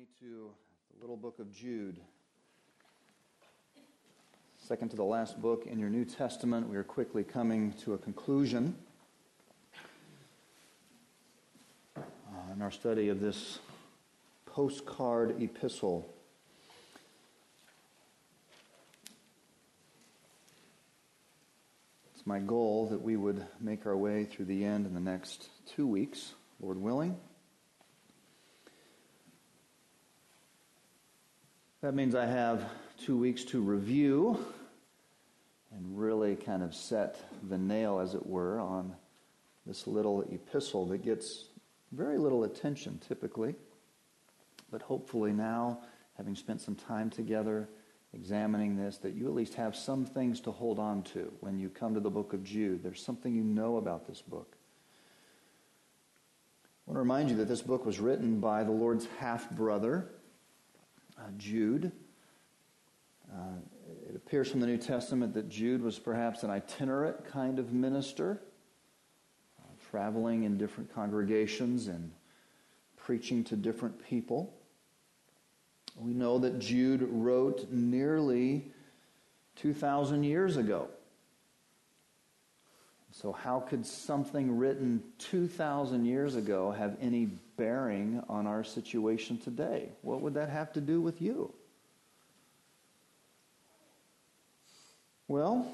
me to the little book of Jude. Second to the last book in your New Testament. We are quickly coming to a conclusion uh, in our study of this postcard epistle. It's my goal that we would make our way through the end in the next two weeks, Lord willing. That means I have two weeks to review and really kind of set the nail, as it were, on this little epistle that gets very little attention typically. But hopefully, now, having spent some time together examining this, that you at least have some things to hold on to when you come to the book of Jude. There's something you know about this book. I want to remind you that this book was written by the Lord's half brother, uh, Jude. Uh, it appears from the New Testament that Jude was perhaps an itinerant kind of minister, uh, traveling in different congregations and preaching to different people. We know that Jude wrote nearly 2,000 years ago. So, how could something written 2,000 years ago have any bearing on our situation today? What would that have to do with you? Well,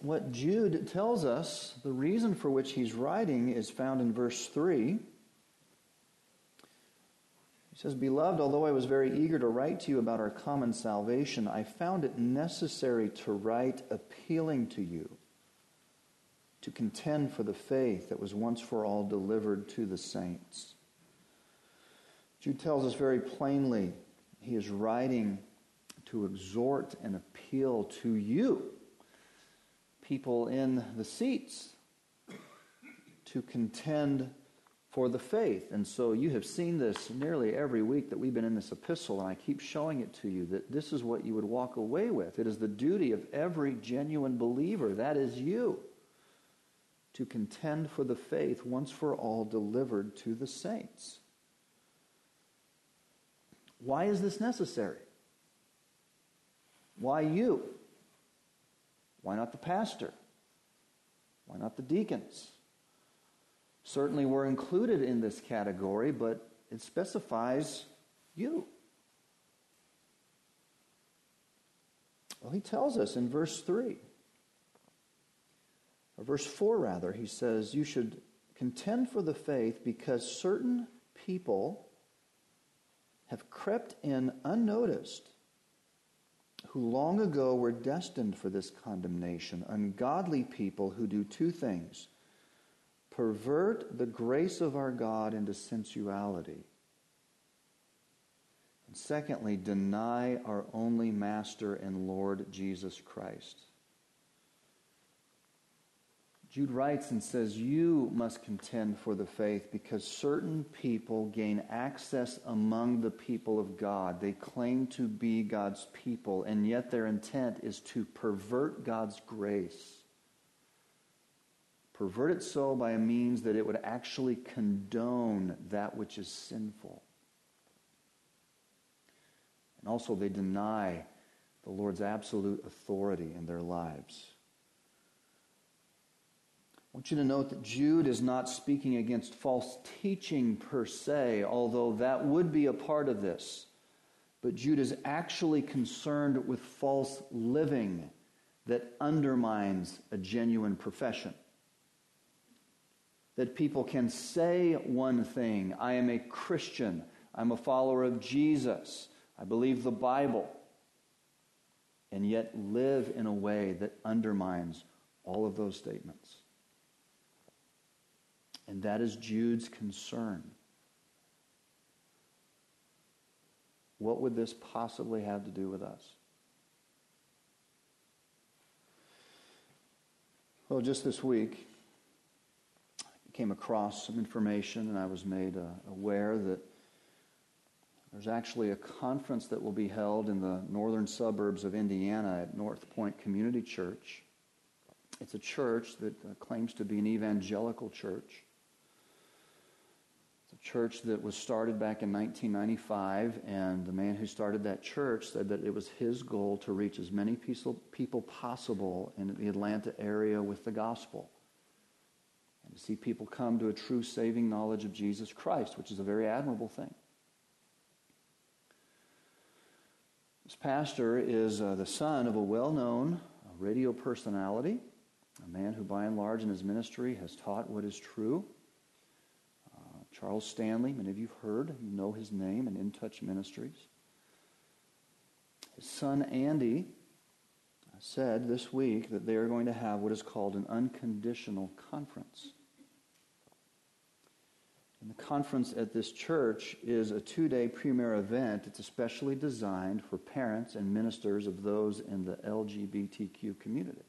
what Jude tells us, the reason for which he's writing is found in verse 3. He says, Beloved, although I was very eager to write to you about our common salvation, I found it necessary to write appealing to you to contend for the faith that was once for all delivered to the saints. Jude tells us very plainly he is writing to exhort and appeal to you, people in the seats, to contend for the faith. And so you have seen this nearly every week that we've been in this epistle, and I keep showing it to you that this is what you would walk away with. It is the duty of every genuine believer, that is you to contend for the faith once for all delivered to the saints. Why is this necessary? Why you? Why not the pastor? Why not the deacons? Certainly, we're included in this category, but it specifies you. Well, he tells us in verse 3 or verse 4 rather, he says, You should contend for the faith because certain people have crept in unnoticed who long ago were destined for this condemnation, ungodly people who do two things pervert the grace of our God into sensuality. And secondly, deny our only Master and Lord Jesus Christ. Jude writes and says, You must contend for the faith because certain people gain access among the people of God. They claim to be God's people, and yet their intent is to pervert God's grace. Pervert it so by a means that it would actually condone that which is sinful. And also, they deny the Lord's absolute authority in their lives. I want you to note that Jude is not speaking against false teaching per se, although that would be a part of this. But Jude is actually concerned with false living that undermines a genuine profession. That people can say one thing I am a Christian, I'm a follower of Jesus, I believe the Bible, and yet live in a way that undermines all of those statements. And that is Jude's concern. What would this possibly have to do with us? Well, just this week, I came across some information and I was made uh, aware that there's actually a conference that will be held in the northern suburbs of Indiana at North Point Community Church. It's a church that uh, claims to be an evangelical church church that was started back in 1995, and the man who started that church said that it was his goal to reach as many people possible in the Atlanta area with the gospel. And to see people come to a true saving knowledge of Jesus Christ, which is a very admirable thing. This pastor is uh, the son of a well known radio personality, a man who, by and large, in his ministry has taught what is true. Charles Stanley, many of you have heard, you know his name and In Touch Ministries. His son Andy said this week that they are going to have what is called an unconditional conference. And the conference at this church is a two day premier event. It's especially designed for parents and ministers of those in the LGBTQ community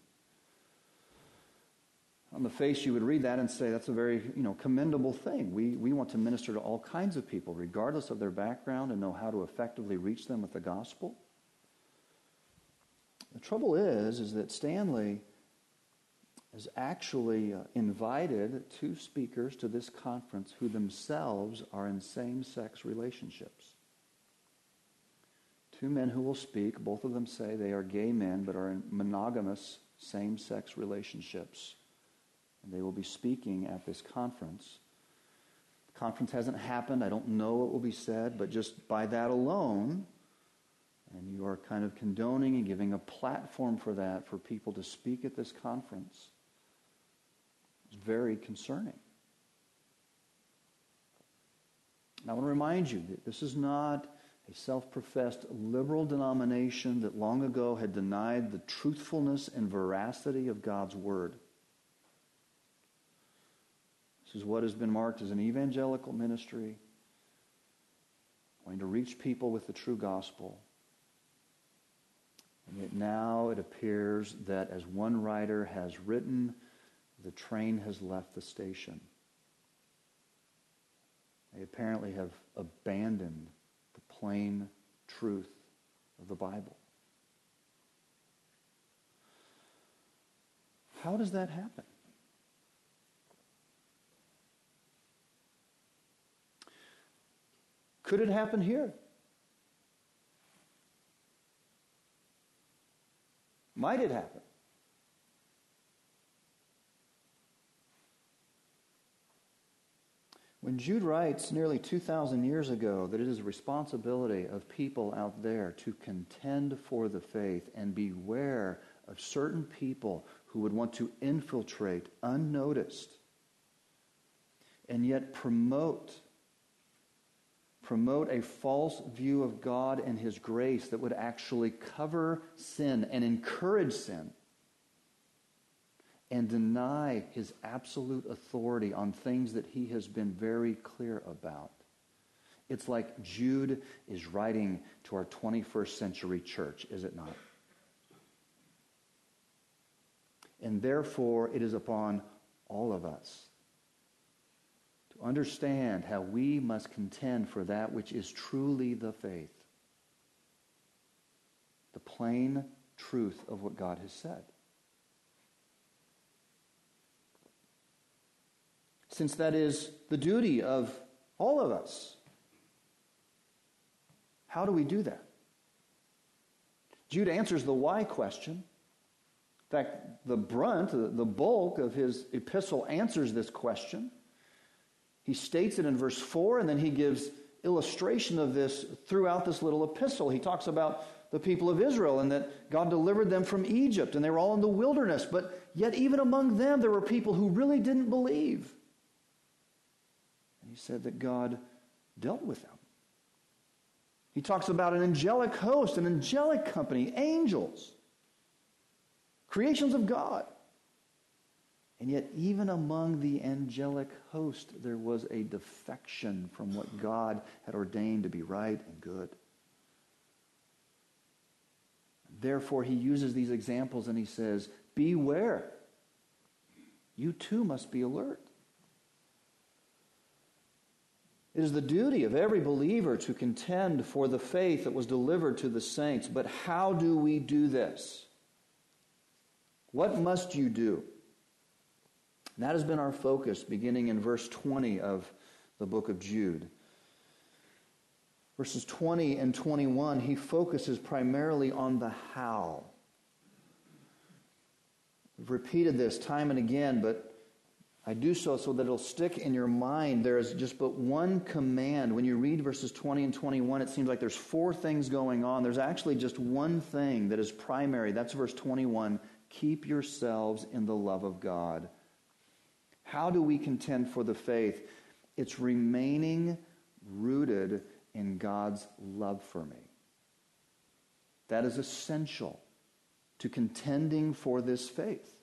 on the face you would read that and say that's a very you know commendable thing. We, we want to minister to all kinds of people regardless of their background and know how to effectively reach them with the gospel. The trouble is is that stanley has actually uh, invited two speakers to this conference who themselves are in same-sex relationships. Two men who will speak both of them say they are gay men but are in monogamous same-sex relationships and they will be speaking at this conference. The conference hasn't happened. I don't know what will be said, but just by that alone, and you are kind of condoning and giving a platform for that for people to speak at this conference. It's very concerning. I want to remind you that this is not a self professed liberal denomination that long ago had denied the truthfulness and veracity of God's Word. This is what has been marked as an evangelical ministry, going to reach people with the true gospel. And yet now it appears that, as one writer has written, the train has left the station. They apparently have abandoned the plain truth of the Bible. How does that happen? Could it happen here? Might it happen? When Jude writes nearly 2,000 years ago that it is a responsibility of people out there to contend for the faith and beware of certain people who would want to infiltrate unnoticed and yet promote promote a false view of God and His grace that would actually cover sin and encourage sin and deny His absolute authority on things that He has been very clear about. It's like Jude is writing to our 21st century church, is it not? And therefore, it is upon all of us to understand how we must contend for that which is truly the faith. The plain truth of what God has said. Since that is the duty of all of us, how do we do that? Jude answers the why question. In fact, the brunt, the bulk of his epistle answers this question. He states it in verse 4, and then he gives illustration of this throughout this little epistle. He talks about the people of Israel and that God delivered them from Egypt, and they were all in the wilderness. But yet, even among them, there were people who really didn't believe. And he said that God dealt with them. He talks about an angelic host, an angelic company, angels, creations of God. And yet, even among the angelic host, there was a defection from what God had ordained to be right and good. Therefore, he uses these examples and he says, Beware. You too must be alert. It is the duty of every believer to contend for the faith that was delivered to the saints. But how do we do this? What must you do? And that has been our focus beginning in verse 20 of the book of Jude. Verses 20 and 21, he focuses primarily on the how. We've repeated this time and again, but I do so so that it'll stick in your mind. There is just but one command. When you read verses 20 and 21, it seems like there's four things going on. There's actually just one thing that is primary. That's verse 21 keep yourselves in the love of God. How do we contend for the faith? It's remaining rooted in God's love for me. That is essential to contending for this faith.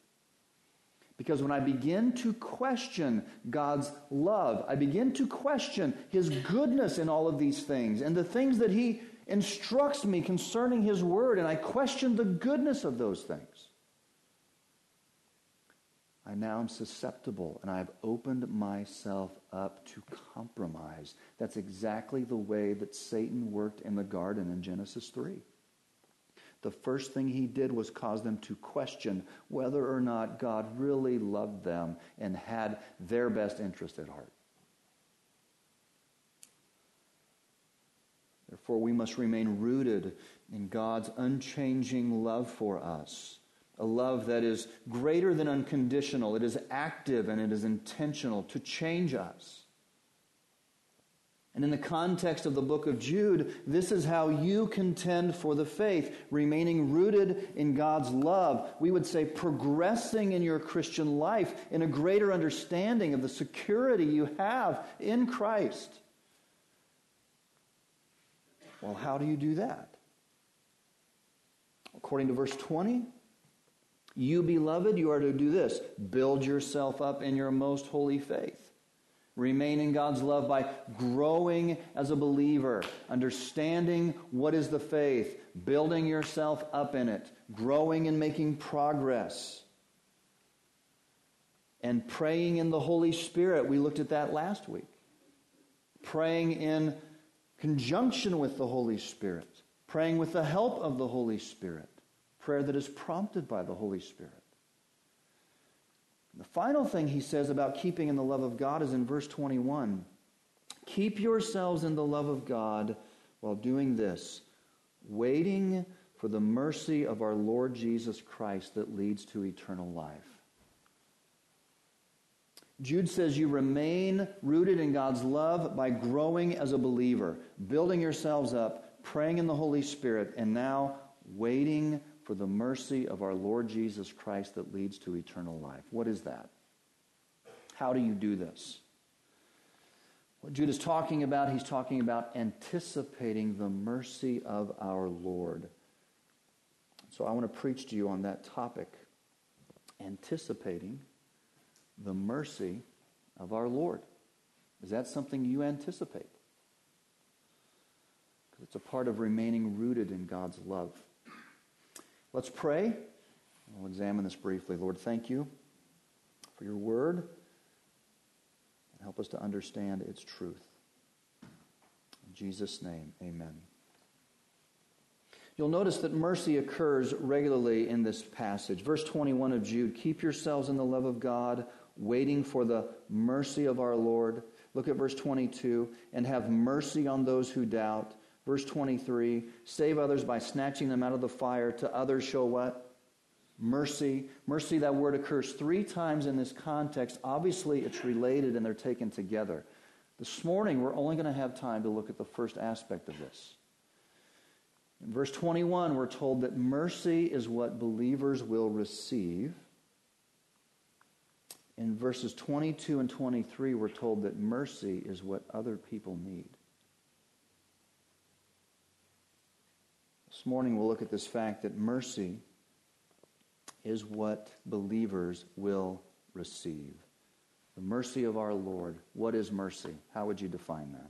Because when I begin to question God's love, I begin to question His goodness in all of these things and the things that He instructs me concerning His Word, and I question the goodness of those things. I now am susceptible and I've opened myself up to compromise. That's exactly the way that Satan worked in the garden in Genesis 3 the first thing he did was cause them to question whether or not God really loved them and had their best interest at heart. Therefore, we must remain rooted in God's unchanging love for us. A love that is greater than unconditional. It is active and it is intentional to change us. And in the context of the book of Jude, this is how you contend for the faith, remaining rooted in God's love. We would say progressing in your Christian life in a greater understanding of the security you have in Christ. Well, how do you do that? According to verse 20, you, beloved, you are to do this build yourself up in your most holy faith. Remain in God's love by growing as a believer, understanding what is the faith, building yourself up in it, growing and making progress, and praying in the Holy Spirit. We looked at that last week. Praying in conjunction with the Holy Spirit, praying with the help of the Holy Spirit, prayer that is prompted by the Holy Spirit. The final thing he says about keeping in the love of God is in verse 21. Keep yourselves in the love of God while doing this, waiting for the mercy of our Lord Jesus Christ that leads to eternal life. Jude says you remain rooted in God's love by growing as a believer, building yourselves up, praying in the Holy Spirit, and now waiting for the mercy of our Lord Jesus Christ that leads to eternal life. What is that? How do you do this? What Jude is talking about, he's talking about anticipating the mercy of our Lord. So I want to preach to you on that topic anticipating the mercy of our Lord. Is that something you anticipate? Because it's a part of remaining rooted in God's love. Let's pray. We'll examine this briefly. Lord, thank you for your word. And help us to understand its truth. In Jesus' name, amen. You'll notice that mercy occurs regularly in this passage. Verse 21 of Jude Keep yourselves in the love of God, waiting for the mercy of our Lord. Look at verse 22 and have mercy on those who doubt Verse 23 save others by snatching them out of the fire. To others, show what? Mercy. Mercy, that word occurs three times in this context. Obviously, it's related and they're taken together. This morning, we're only going to have time to look at the first aspect of this. In verse 21, we're told that mercy is what believers will receive. In verses 22 and 23, we're told that mercy is what other people need. This morning we'll look at this fact that mercy is what believers will receive. The mercy of our Lord. What is mercy? How would you define that?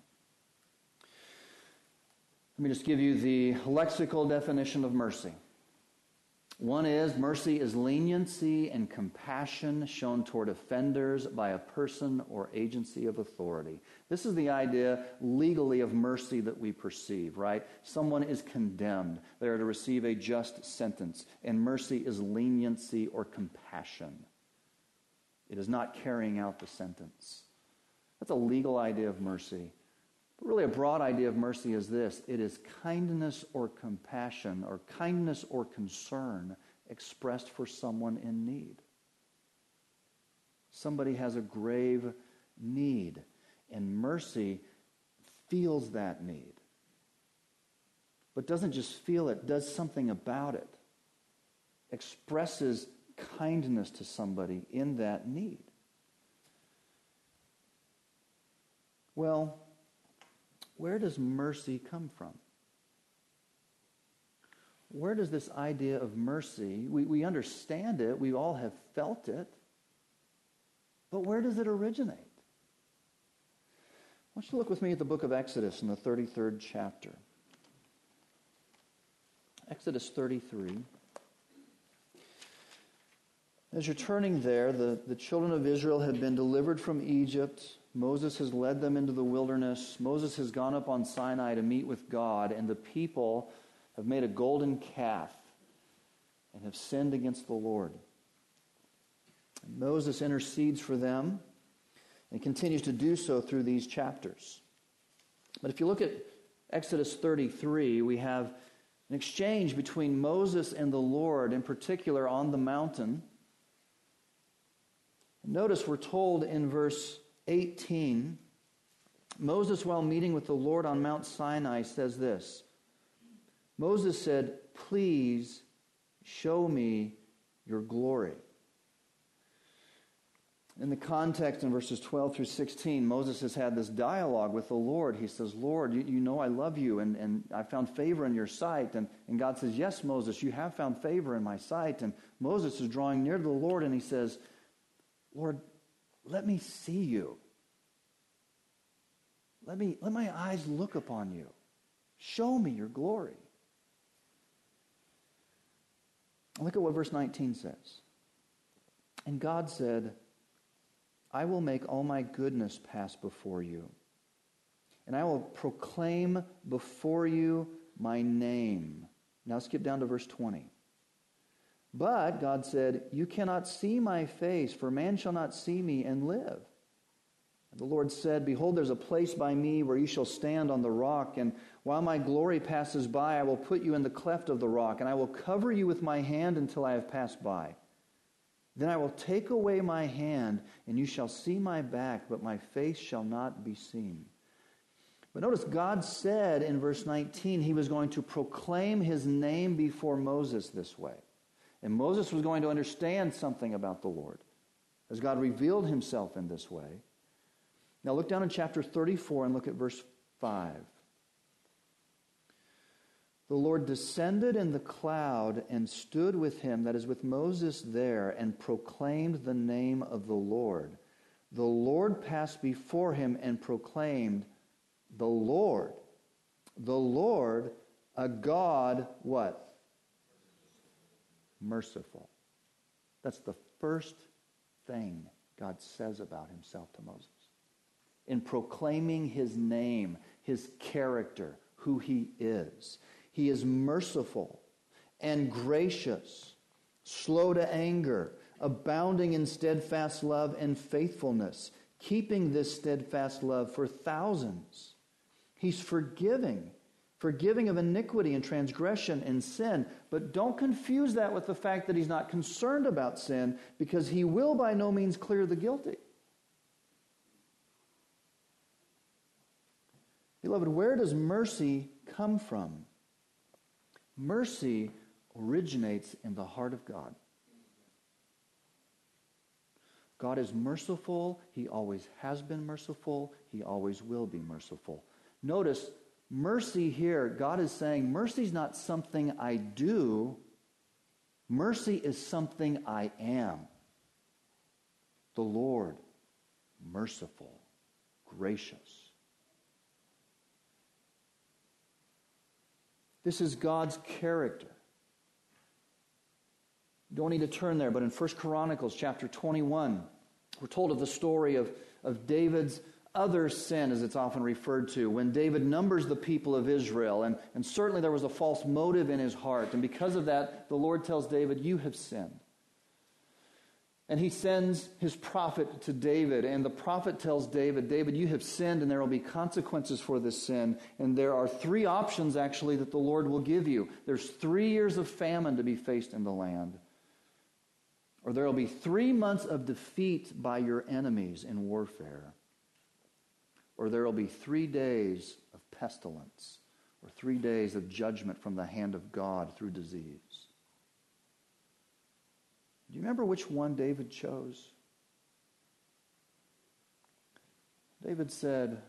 Let me just give you the lexical definition of mercy. One is mercy is leniency and compassion shown toward offenders by a person or agency of authority. This is the idea legally of mercy that we perceive, right? Someone is condemned. They are to receive a just sentence. And mercy is leniency or compassion. It is not carrying out the sentence. That's a legal idea of mercy. Really, a broad idea of mercy is this it is kindness or compassion, or kindness or concern expressed for someone in need. Somebody has a grave need, and mercy feels that need. But doesn't just feel it, does something about it. Expresses kindness to somebody in that need. Well, where does mercy come from? Where does this idea of mercy, we, we understand it, we all have felt it, but where does it originate? I want you to look with me at the book of Exodus in the 33rd chapter. Exodus 33. As you're turning there, the, the children of Israel have been delivered from Egypt. Moses has led them into the wilderness. Moses has gone up on Sinai to meet with God, and the people have made a golden calf and have sinned against the Lord. And Moses intercedes for them and continues to do so through these chapters. But if you look at Exodus 33, we have an exchange between Moses and the Lord, in particular on the mountain. Notice we're told in verse 18 Moses, while meeting with the Lord on Mount Sinai, says this Moses said, Please show me your glory. In the context in verses 12 through 16, Moses has had this dialogue with the Lord. He says, Lord, you, you know I love you, and, and I found favor in your sight. And, and God says, Yes, Moses, you have found favor in my sight. And Moses is drawing near to the Lord, and he says, Lord, let me see you. Let, me, let my eyes look upon you. Show me your glory. Look at what verse 19 says. And God said, I will make all my goodness pass before you, and I will proclaim before you my name. Now skip down to verse 20. But, God said, You cannot see my face, for man shall not see me and live. And the Lord said, Behold, there's a place by me where you shall stand on the rock, and while my glory passes by, I will put you in the cleft of the rock, and I will cover you with my hand until I have passed by. Then I will take away my hand, and you shall see my back, but my face shall not be seen. But notice, God said in verse 19 he was going to proclaim his name before Moses this way. And Moses was going to understand something about the Lord as God revealed himself in this way. Now look down in chapter 34 and look at verse 5. The Lord descended in the cloud and stood with him, that is, with Moses there, and proclaimed the name of the Lord. The Lord passed before him and proclaimed, The Lord, the Lord, a God, what? Merciful. That's the first thing God says about himself to Moses. In proclaiming his name, his character, who he is, he is merciful and gracious, slow to anger, abounding in steadfast love and faithfulness, keeping this steadfast love for thousands. He's forgiving forgiving of iniquity and transgression and sin. But don't confuse that with the fact that he's not concerned about sin, because he will by no means clear the guilty. Beloved, where does mercy come from? Mercy originates in the heart of God. God is merciful. He always has been merciful. He always will be merciful. Notice Mercy here, God is saying, mercy is not something I do, mercy is something I am. The Lord, merciful, gracious. This is God's character. You don't need to turn there, but in 1 Chronicles chapter 21, we're told of the story of, of David's other sin, as it's often referred to, when David numbers the people of Israel. And, and certainly there was a false motive in his heart. And because of that, the Lord tells David, You have sinned. And he sends his prophet to David, and the prophet tells David, David, you have sinned, and there will be consequences for this sin. And there are three options, actually, that the Lord will give you. There's three years of famine to be faced in the land, or there will be three months of defeat by your enemies in warfare, or there will be three days of pestilence, or three days of judgment from the hand of God through disease. Do you remember which one David chose? David said,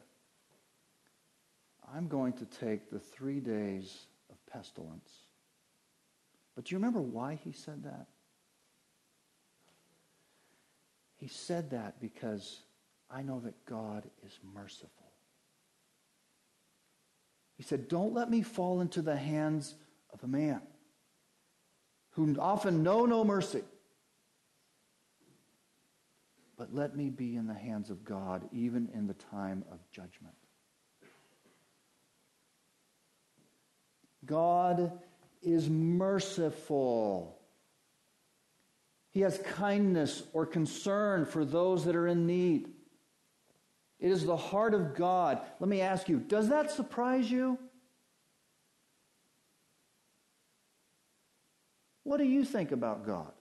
I'm going to take the three days of pestilence. But do you remember why he said that? He said that because I know that God is merciful. He said, Don't let me fall into the hands of a man who often know no mercy but let me be in the hands of God even in the time of judgment. God is merciful. He has kindness or concern for those that are in need. It is the heart of God. Let me ask you, does that surprise you? What do you think about God?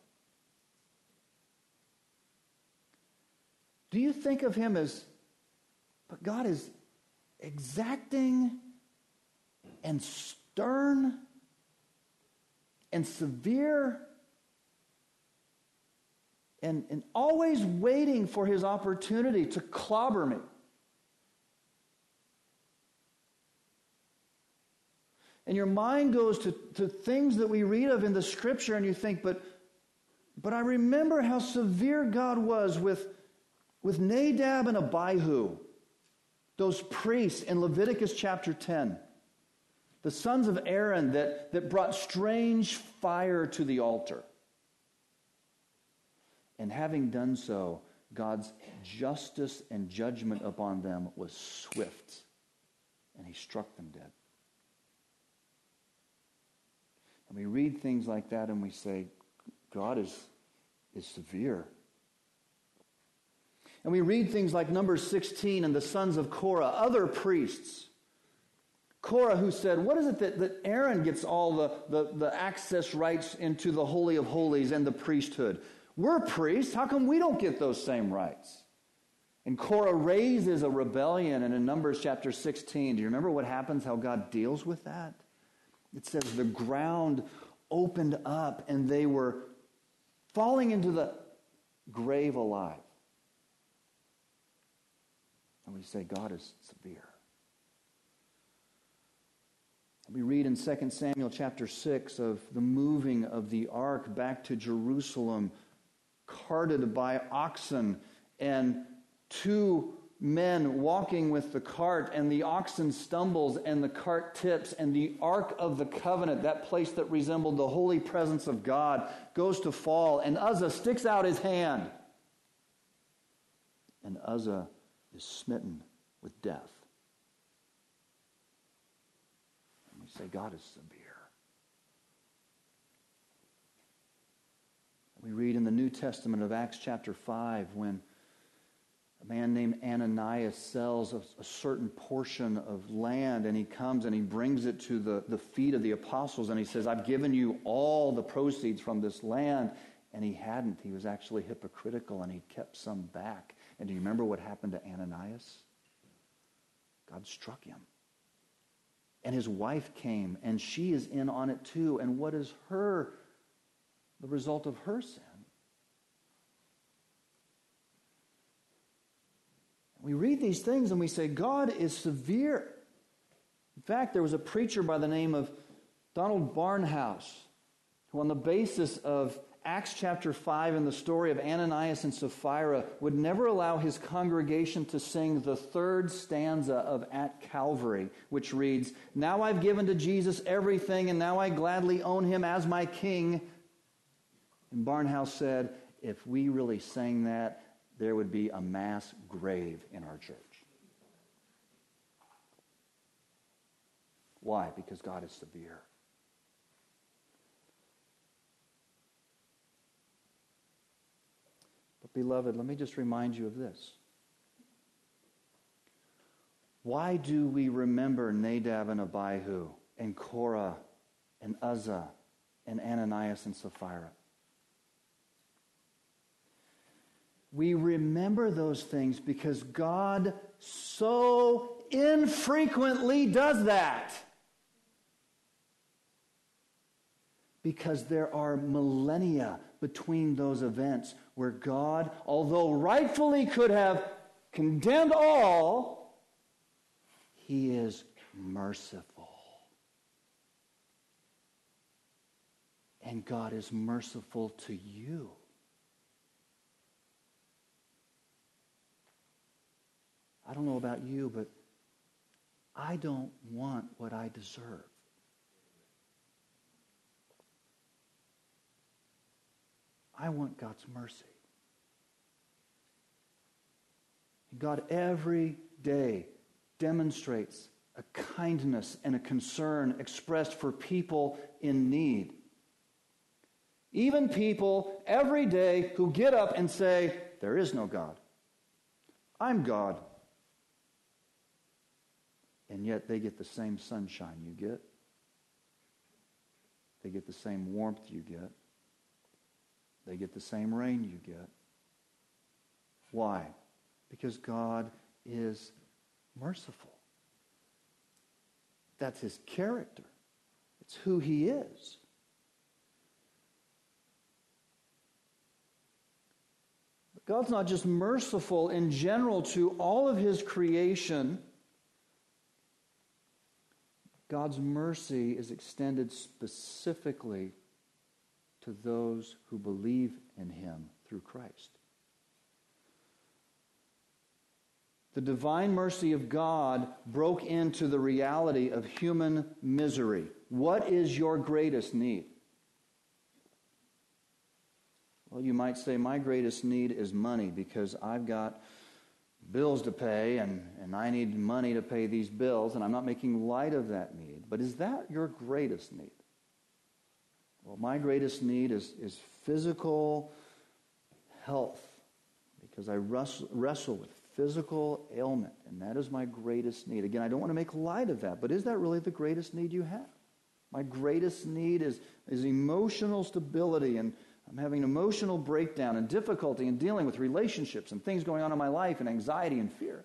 Do you think of him as, but God is exacting and stern and severe and, and always waiting for his opportunity to clobber me? And your mind goes to, to things that we read of in the scripture, and you think, but, but I remember how severe God was with with Nadab and Abihu, those priests in Leviticus chapter 10, the sons of Aaron that, that brought strange fire to the altar. And having done so, God's justice and judgment upon them was swift, and he struck them dead. And we read things like that and we say, God is, is severe. And we read things like Numbers 16 and the sons of Korah, other priests. Korah, who said, What is it that, that Aaron gets all the, the, the access rights into the Holy of Holies and the priesthood? We're priests. How come we don't get those same rights? And Korah raises a rebellion, and in Numbers chapter 16, do you remember what happens, how God deals with that? It says the ground opened up and they were falling into the grave alive. And we say God is severe. We read in 2 Samuel chapter 6 of the moving of the ark back to Jerusalem, carted by oxen, and two men walking with the cart, and the oxen stumbles, and the cart tips, and the ark of the covenant, that place that resembled the holy presence of God, goes to fall, and Uzzah sticks out his hand. And Uzzah is smitten with death. And we say, God is severe. We read in the New Testament of Acts chapter 5 when a man named Ananias sells a, a, certain portion of land and he comes and he brings it to the, the feet of the apostles and he says, I've given you all the proceeds from this land. And he hadn't. He was actually hypocritical and he kept some back. And do you remember what happened to Ananias? God struck him. And his wife came, and she is in on it too. And what is her, the result of her sin? We read these things and we say, God is severe. In fact, there was a preacher by the name of Donald Barnhouse who, on the basis of Acts chapter 5 and the story of Ananias and Sapphira would never allow his congregation to sing the third stanza of At Calvary, which reads, Now I've given to Jesus everything, and now I gladly own him as my king. And Barnhouse said, if we really sang that, there would be a mass grave in our church. Why? Because God is severe. But, beloved, let me just remind you of this. Why do we remember Nadab and Abihu and Korah and Uzzah and Ananias and Sapphira? We remember those things because God so infrequently does that. Because there are millennia between those events where God, although rightfully could have condemned all, he is merciful. And God is merciful to you. I don't know about you, but I don't want what I deserve. I want God's mercy. God every day demonstrates a kindness and a concern expressed for people in need. Even people every day who get up and say, There is no God. I'm God. And yet they get the same sunshine you get, they get the same warmth you get, they get the same rain you get. Why? Because God is merciful. That's his character. It's who he is. But God's not just merciful in general to all of his creation. God's mercy is extended specifically to those who believe in him through Christ. The divine mercy of God broke into the reality of human misery. What is your greatest need? Well, you might say, My greatest need is money because I've got bills to pay and, and I need money to pay these bills, and I'm not making light of that need. But is that your greatest need? Well, my greatest need is, is physical health because I wrestle, wrestle with physical ailment, and that is my greatest need. Again, I don't want to make light of that, but is that really the greatest need you have? My greatest need is, is emotional stability, and I'm having an emotional breakdown and difficulty in dealing with relationships and things going on in my life, and anxiety and fear.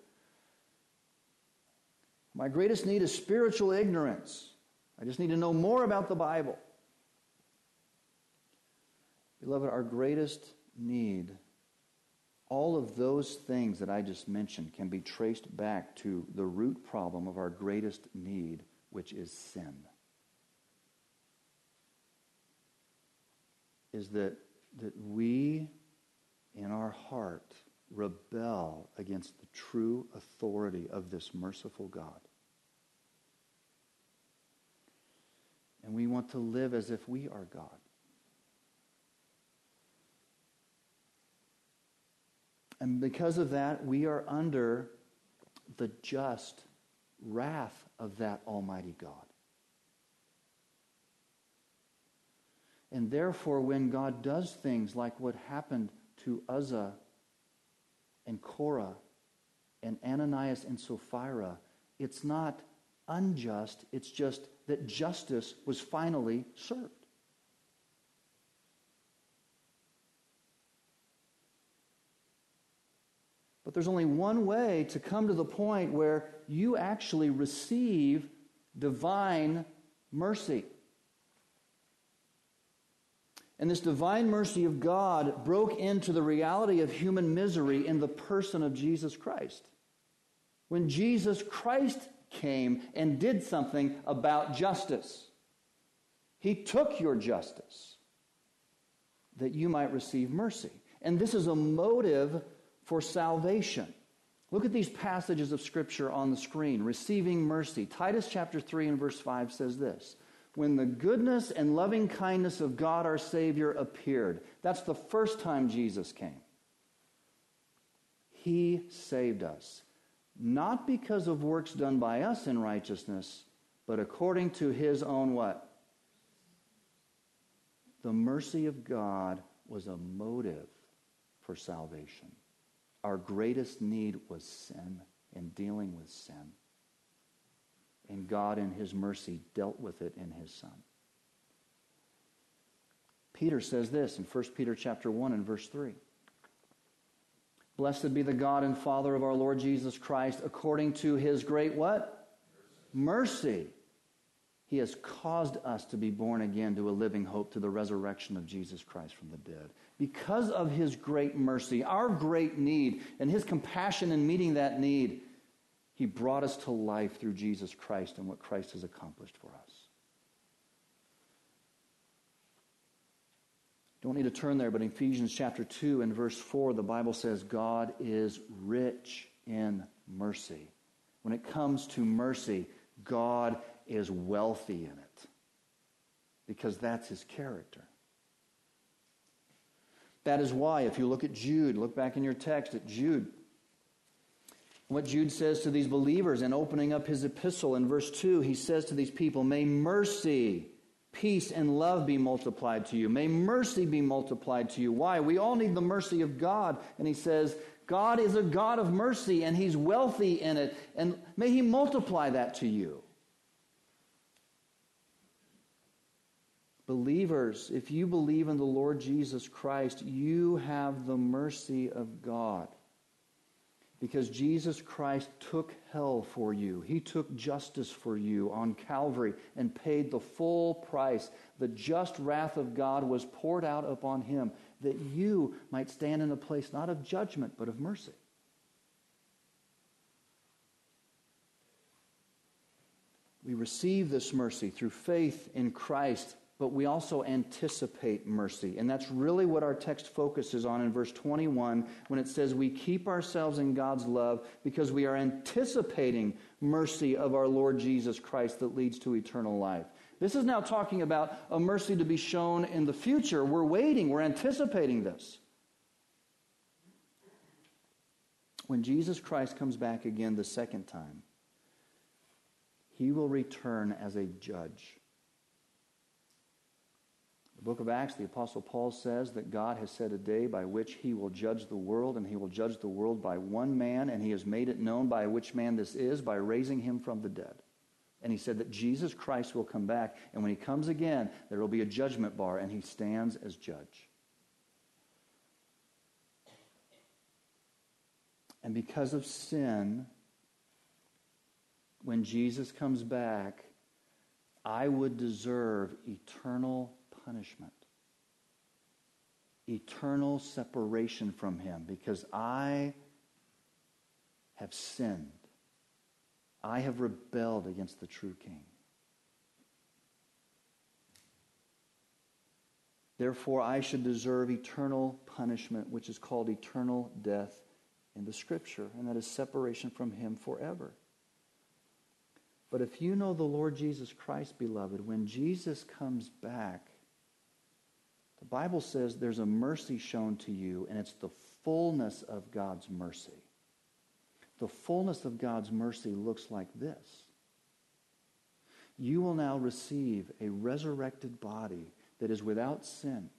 My greatest need is spiritual ignorance. I just need to know more about the Bible. Beloved, our greatest need all of those things that I just mentioned can be traced back to the root problem of our greatest need, which is sin. Is that, that we, in our heart, rebel against the true authority of this merciful God. And we want to live as if we are God. And because of that, we are under the just wrath of that Almighty God. And therefore, when God does things like what happened to Uzzah and Korah and Ananias and Sapphira, it's not unjust, it's just that justice was finally served. But there's only one way to come to the point where you actually receive divine mercy. And this divine mercy of God broke into the reality of human misery in the person of Jesus Christ. When Jesus Christ came and did something about justice, he took your justice that you might receive mercy. And this is a motive for salvation. Look at these passages of Scripture on the screen. Receiving mercy. Titus chapter 3 and verse 5 says this When the goodness and loving kindness of God our Savior appeared, that's the first time Jesus came. He saved us, not because of works done by us in righteousness, but according to his own what? The mercy of God was a motive for salvation. Our greatest need was sin and dealing with sin. And God, in His mercy, dealt with it in His Son. Peter says this in 1 Peter chapter 1 and verse 3. Blessed be the God and Father of our Lord Jesus Christ, according to his great what? Mercy. Mercy. He has caused us to be born again to a living hope to the resurrection of Jesus Christ from the dead. Because of his great mercy, our great need, and his compassion in meeting that need, he brought us to life through Jesus Christ and what Christ has accomplished for us. Don't need to turn there, but in Ephesians chapter 2 and verse 4, the Bible says God is rich in mercy. When it comes to mercy, God is wealthy in it because that's his character. That is why, if you look at Jude, look back in your text at Jude, what Jude says to these believers in opening up his epistle in verse 2, he says to these people, May mercy peace and love be multiplied to you. May mercy be multiplied to you. Why? We all need the mercy of God. And he says, God is a God of mercy and he's wealthy in it. And may he multiply that to you. Believers, if you believe in the Lord Jesus Christ, you have the mercy of God because Jesus Christ took hell for you. He took justice for you on Calvary and paid the full price. The just wrath of God was poured out upon him that you might stand in a place not of judgment, but of mercy. We receive this mercy through faith in Christ but we also anticipate mercy. And that's really what our text focuses on in verse 21 when it says, We keep ourselves in God's love because we are anticipating mercy of our Lord Jesus Christ that leads to eternal life. This is now talking about a mercy to be shown in the future. We're waiting, we're anticipating this. When Jesus Christ comes back again the second time, he will return as a judge. The book of Acts, the Apostle Paul says that God has set a day by which he will judge the world, and he will judge the world by one man, and he has made it known by which man this is, by raising him from the dead. And he said that Jesus Christ will come back, and when he comes again, there will be a judgment bar, and he stands as judge. And because of sin, when Jesus comes back, I would deserve eternal punishment, eternal separation from Him, because I have sinned. I have rebelled against the true King. Therefore, I should deserve eternal punishment, which is called eternal death in the Scripture, and that is separation from Him forever. But if you know the Lord Jesus Christ, beloved, when Jesus comes back, the Bible says there's a mercy shown to you, and it's the fullness of God's mercy. The fullness of God's mercy looks like this. You will now receive a resurrected body that is without sin,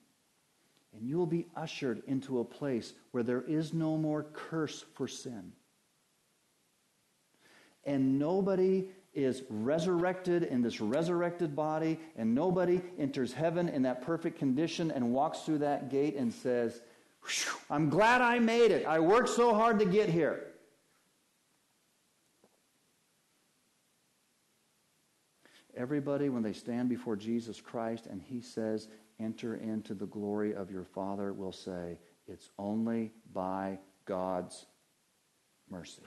and you will be ushered into a place where there is no more curse for sin. And nobody is resurrected in this resurrected body, and nobody enters heaven in that perfect condition and walks through that gate and says, I'm glad I made it. I worked so hard to get here. Everybody, when they stand before Jesus Christ and he says, Enter into the glory of your Father, will say, It's only by God's mercy.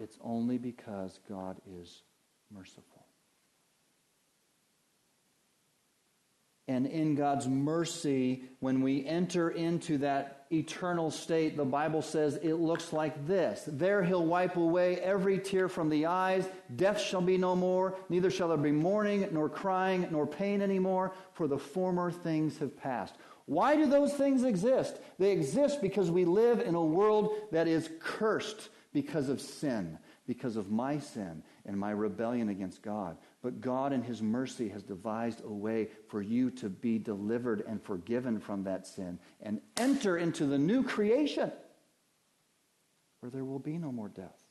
It's only because God is merciful. And in God's mercy, when we enter into that eternal state, the Bible says it looks like this. There he'll wipe away every tear from the eyes. Death shall be no more. Neither shall there be mourning, nor crying, nor pain anymore, for the former things have passed. Why do those things exist? They exist because we live in a world that is cursed because of sin, because of my sin and my rebellion against God. But God, in His mercy, has devised a way for you to be delivered and forgiven from that sin and enter into the new creation where there will be no more death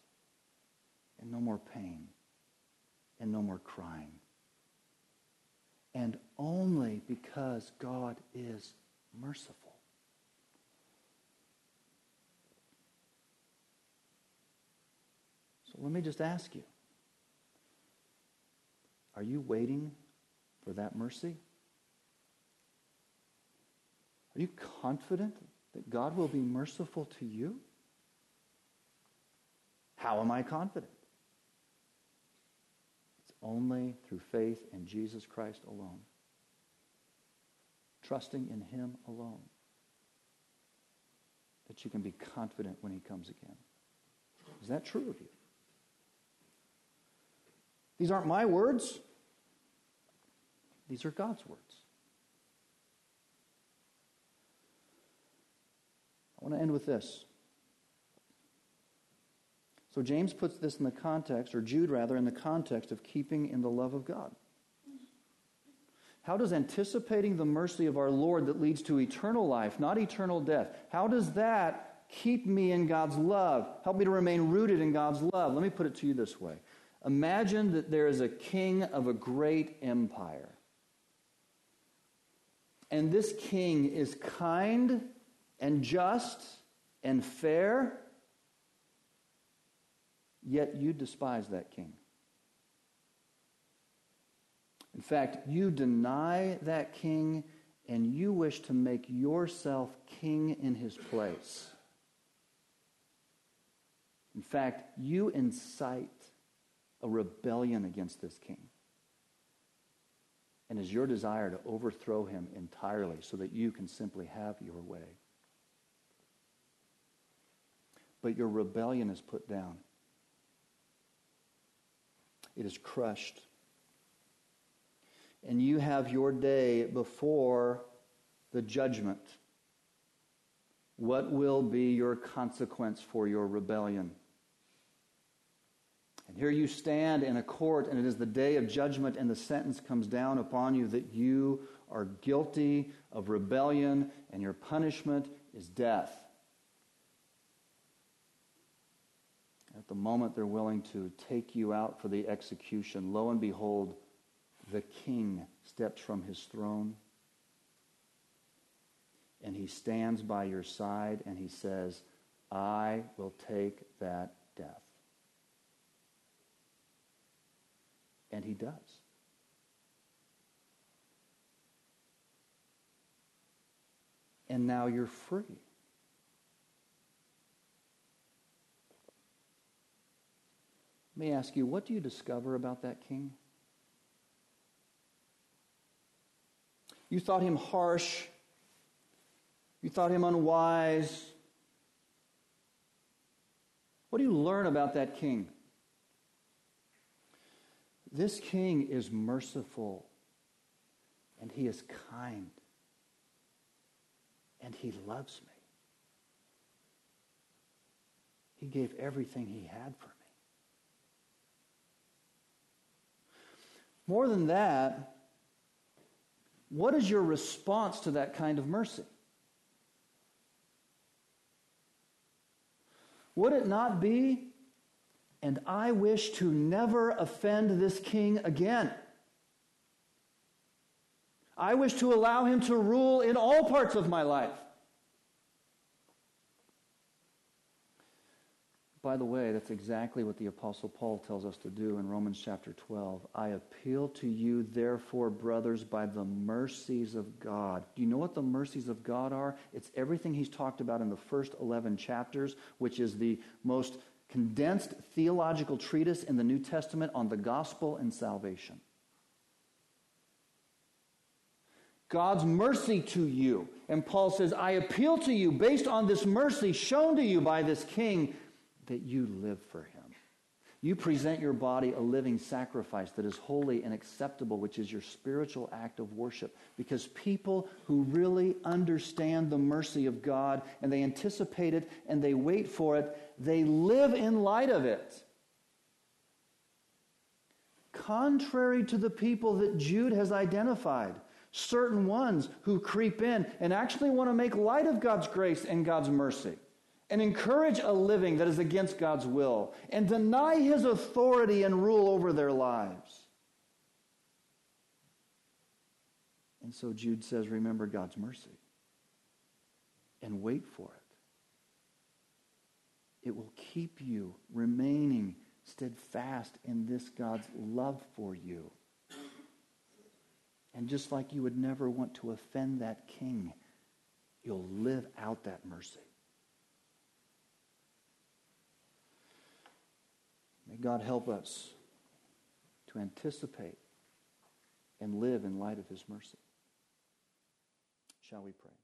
and no more pain and no more crying. And only because God is merciful. So let me just ask you are you waiting for that mercy? Are you confident that God will be merciful to you? How am I confident? It's only through faith in Jesus Christ alone, trusting in Him alone, that you can be confident when He comes again. Is that true of you? These aren't my words. These are God's words. I want to end with this. So James puts this in the context, or Jude rather, in the context of keeping in the love of God. How does anticipating the mercy of our Lord that leads to eternal life, not eternal death, how does that keep me in God's love? Help me to remain rooted in God's love. Let me put it to you this way Imagine that there is a king of a great empire. And this king is kind and just and fair, yet you despise that king. In fact, you deny that king and you wish to make yourself king in his place. In fact, you incite a rebellion against this king. And is your desire to overthrow him entirely so that you can simply have your way. But your rebellion is put down. It is crushed. And you have your day before the judgment. What will be your consequence for your rebellion? Here you stand in a court, and it is the day of judgment, and the sentence comes down upon you that you are guilty of rebellion, and your punishment is death. At the moment they're willing to take you out for the execution, lo and behold, the king steps from his throne and he stands by your side and he says, I will take that death. And he does. And now you're free. Let me ask you, what do you discover about that king? You thought him harsh. You thought him unwise. What do you learn about that king? This king is merciful and he is kind and he loves me. He gave everything he had for me. More than that, what is your response to that kind of mercy? Would it not be and I wish to never offend this king again. I wish to allow him to rule in all parts of my life. By the way, that's exactly what the Apostle Paul tells us to do in Romans chapter 12. I appeal to you, therefore, brothers, by the mercies of God. Do you know what the mercies of God are? It's everything he's talked about in the first 11 chapters, which is the most condensed theological treatise in the New Testament on the gospel and salvation. God's mercy to you. And Paul says, I appeal to you based on this mercy shown to you by this king that you live for him. You present your body a living sacrifice that is holy and acceptable, which is your spiritual act of worship. Because people who really understand the mercy of God and they anticipate it and they wait for it, they live in light of it. contrary to the people that Jude has identified. Certain ones who creep in and actually want to make light of God's grace and God's mercy and encourage a living that is against God's will and deny his authority and rule over their lives. And so Jude says, remember God's mercy and wait for it. It will keep you remaining steadfast in this God's love for you. And just like you would never want to offend that king, you'll live out that mercy. May God help us to anticipate and live in light of his mercy. Shall we pray?